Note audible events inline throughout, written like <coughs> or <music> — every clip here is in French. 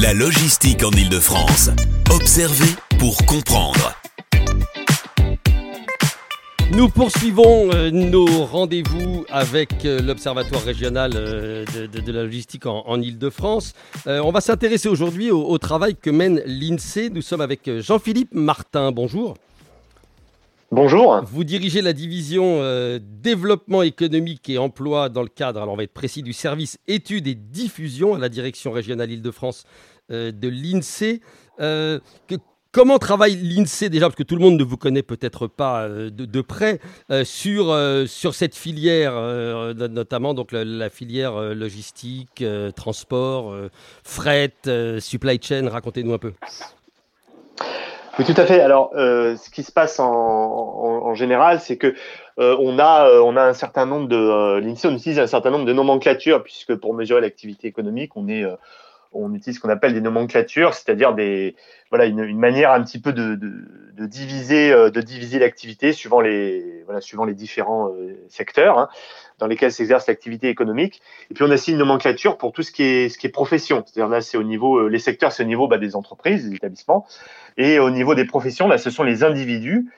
La logistique en Ile-de-France. Observer pour comprendre. Nous poursuivons euh, nos rendez-vous avec euh, l'Observatoire régional euh, de, la logistique en, en Ile-de-France. On va s'intéresser aujourd'hui au, travail que mène l'INSEE. Nous sommes avec Jean-Philippe Martin. Bonjour. Bonjour. Vous dirigez la division euh, développement économique et emploi dans le cadre, alors on va être précis, du service études et diffusion à la direction régionale Île-de-France euh, de l'INSEE. Euh, comment travaille l'INSEE déjà, parce que tout le monde ne vous connaît peut-être pas de, près, sur, cette filière, no- notamment donc la, filière logistique, transport, fret, supply chain. Racontez-nous un peu. Oui, tout à fait. Alors, euh, ce qui se passe en, général, c'est que euh, on a euh, on a un certain nombre de l'INSEE, on utilise un certain nombre de nomenclatures puisque pour mesurer l'activité économique, on est on utilise ce qu'on appelle des nomenclatures, c'est-à-dire des voilà une, manière un petit peu de, de, diviser euh, de diviser l'activité suivant les voilà suivant les différents euh, secteurs hein, dans lesquels s'exerce l'activité économique. Et puis on a aussi une nomenclature pour tout ce qui est ce qui est profession, c'est-à-dire là c'est au niveau euh, les secteurs c'est au niveau bah, des entreprises, des établissements, et au niveau des professions là ce sont les individus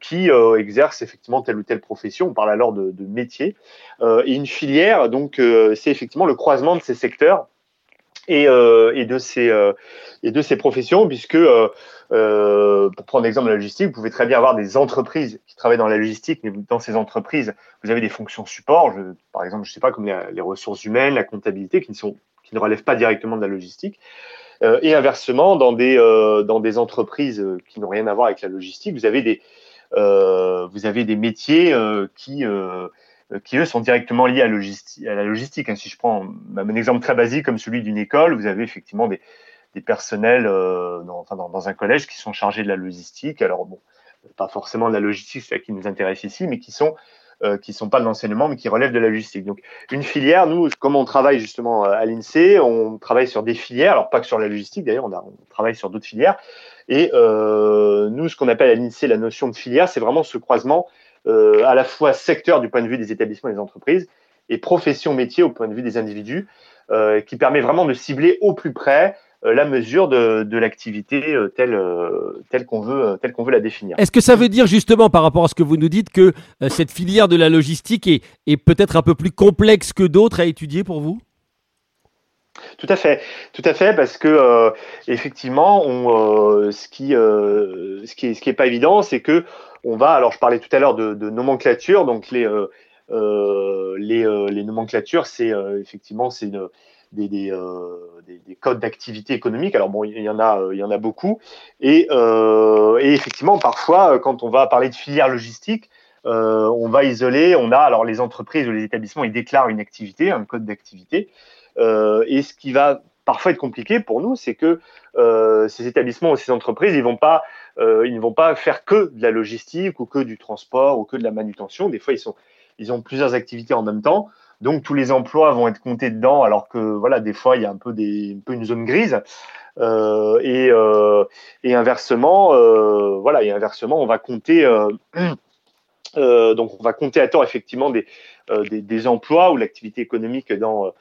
qui exercent effectivement telle ou telle profession. On parle alors de, de métier. Et une filière, donc, c'est effectivement le croisement de ces secteurs et, euh, et, de, ces, euh, et de ces professions, puisque, euh, pour prendre l'exemple de la logistique, vous pouvez très bien avoir des entreprises qui travaillent dans la logistique, mais dans ces entreprises, vous avez des fonctions support, par exemple, je sais pas, comme les, ressources humaines, la comptabilité, qui ne, sont, qui ne relèvent pas directement de la logistique. Et inversement, dans des, dans des entreprises qui n'ont rien à voir avec la logistique, vous avez des, vous avez des métiers qui, qui, eux, sont directement liés à, la logistique. hein. Si je prends un exemple très basique comme celui d'une école, vous avez effectivement des, personnels euh, dans, un collège qui sont chargés de la logistique. Alors, bon, pas forcément de la logistique, c'est ça qui nous intéresse ici, mais qui sont euh, qui sont pas de l'enseignement, mais qui relèvent de la logistique. Donc, une filière, nous, comme on travaille justement à l'INSEE, on travaille sur des filières, alors pas que sur la logistique, d'ailleurs, on, travaille sur d'autres filières. Et euh, nous, ce qu'on appelle à l'INSEE la notion de filière, c'est vraiment ce croisement euh, à la fois secteur du point de vue des établissements et des entreprises et profession métier au point de vue des individus, euh, qui permet vraiment de cibler au plus près euh, la mesure de, de l'activité euh, telle, telle qu'on veut, telle qu'on veut la définir. Est-ce que ça veut dire justement par rapport à ce que vous nous dites que cette filière de la logistique est, est peut-être un peu plus complexe que d'autres à étudier pour vous? Tout à fait, tout à fait, parce que euh, effectivement, on, euh, ce qui, euh, ce qui est, ce qui est pas évident, c'est que on va. Alors, je parlais tout à l'heure de, nomenclature, donc les, euh, euh, euh, nomenclatures, c'est effectivement c'est des, des, des, des codes d'activité économique. Alors bon, il y en a, beaucoup, et, effectivement, parfois, quand on va parler de filière logistique, on va isoler. On a alors les entreprises ou les établissements, ils déclarent une activité, un code d'activité. Et ce qui va parfois être compliqué pour nous, c'est que ces établissements ou ces entreprises, ils vont pas, euh, ils ne vont pas faire que de la logistique ou que du transport ou que de la manutention. Des fois, ils ont plusieurs activités en même temps. Donc tous les emplois vont être comptés dedans, alors que voilà, des fois il y a un peu une zone grise. Euh, et, euh, et inversement, voilà, inversement, on va compter. <clears throat> donc on va compter à tort effectivement des, des, emplois ou l'activité économique dans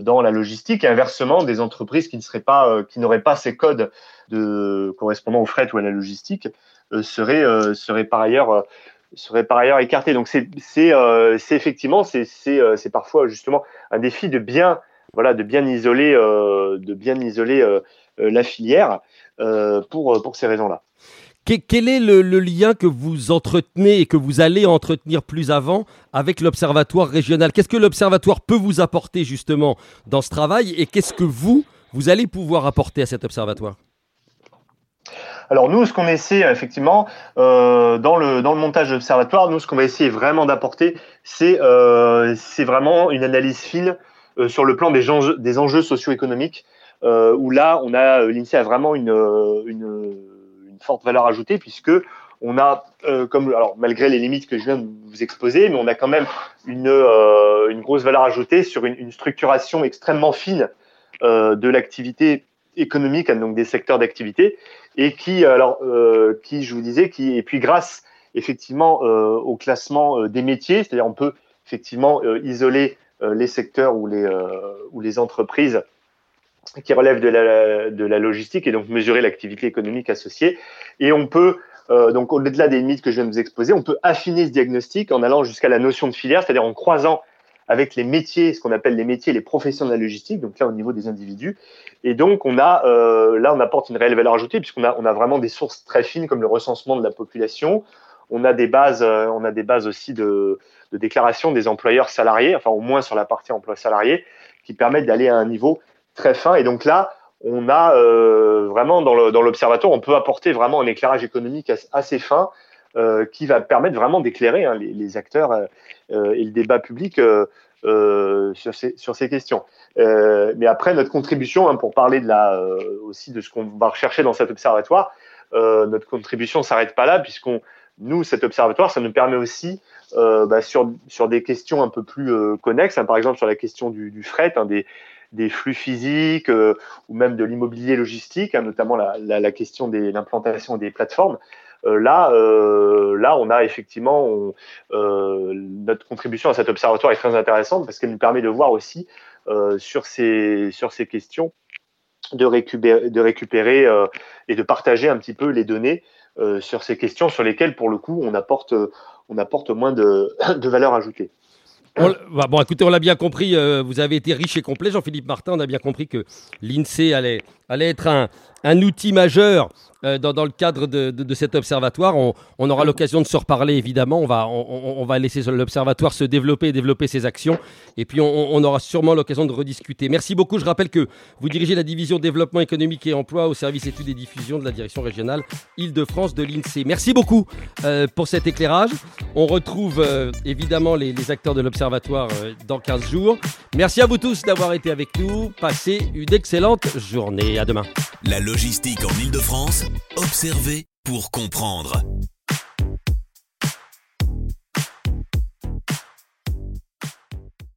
dans la logistique et inversement des entreprises qui ne seraient pas euh, qui n'auraient pas ces codes de correspondant au fret ou à la logistique euh, seraient euh, seraient par ailleurs euh, par ailleurs écartés donc c'est euh, effectivement c'est euh, parfois justement un défi de bien voilà de bien isoler euh, de bien isoler euh, euh, la filière euh, pour pour ces raisons là Quel est le, lien que vous entretenez et que vous allez entretenir plus avant avec l'Observatoire régional? Qu'est-ce que l'Observatoire peut vous apporter justement dans ce travail et qu'est-ce que vous, vous allez pouvoir apporter à cet Observatoire? Alors nous, ce qu'on essaie effectivement euh, dans le montage de l'observatoire, nous ce qu'on va essayer vraiment d'apporter, c'est euh, vraiment une analyse fine euh, sur le plan des enjeux, socio-économiques, où là on a vraiment une forte valeur ajoutée puisque on a euh, comme alors malgré les limites que je viens de vous exposer, mais on a quand même une euh, une grosse valeur ajoutée sur une, structuration extrêmement fine euh, de l'activité économique, donc des secteurs d'activité, et qui, alors, qui, je vous disais, qui, et puis grâce effectivement au classement des métiers, c'est-à-dire on peut effectivement isoler les secteurs ou les, ou les entreprises qui relèvent de la, logistique et donc mesurer l'activité économique associée. Et on peut euh, donc au-delà des limites que je viens de vous exposer, on peut affiner ce diagnostic en allant jusqu'à la notion de filière, c'est-à-dire en croisant avec les métiers, ce qu'on appelle les métiers, les professions de la logistique, donc là au niveau des individus. Et donc on a, euh, là on apporte une réelle valeur ajoutée puisqu'on a, on a vraiment des sources très fines comme le recensement de la population. On a des bases, euh, on a des bases aussi de déclaration des employeurs salariés, enfin au moins sur la partie emploi salarié, qui permettent d'aller à un niveau très fin. Et donc là, on a euh, vraiment dans l'observatoire, on peut apporter vraiment un éclairage économique assez fin euh, qui va permettre vraiment d'éclairer hein, les, acteurs euh, et le débat public sur ces, questions. mais après, notre contribution, hein, pour parler de la, aussi de ce qu'on va rechercher dans cet observatoire, notre contribution ne s'arrête pas là, puisqu'on nous, cet observatoire, ça nous permet aussi, bah, sur, sur des questions un peu plus connexes, hein, par exemple sur la question du, du fret, des, des flux physiques euh, ou même de l'immobilier logistique, hein, notamment la, question de l'implantation des plateformes. Euh, là, euh, là, on a effectivement notre contribution à cet observatoire est très intéressante parce qu'elle nous permet de voir aussi sur ces sur ces questions de récupérer, de récupérer et de partager un petit peu les données sur ces questions sur lesquelles, pour le coup, on apporte, on apporte moins de, <coughs> de valeur ajoutée. Bah, bon, écoutez, on l'a bien compris, euh, vous avez été riche et complet, Jean-Philippe Martin. On a bien compris que l'INSEE allait, allait être un, un outil majeur euh, dans, le cadre de, cet observatoire. On, aura l'occasion de se reparler, évidemment. On va, on, va laisser l'observatoire se développer et développer ses actions. Et puis, on, aura sûrement l'occasion de rediscuter. Merci beaucoup. Je rappelle que vous dirigez la division développement économique et emploi au service études et diffusion de la direction régionale Île-de-France de l'INSEE. Merci beaucoup euh, pour cet éclairage. On retrouve euh, évidemment les, acteurs de l'observatoire dans 15 jours. Merci à vous tous d'avoir été avec nous. Passez une excellente journée. À demain. Logistique en Île-de-France, observez pour comprendre.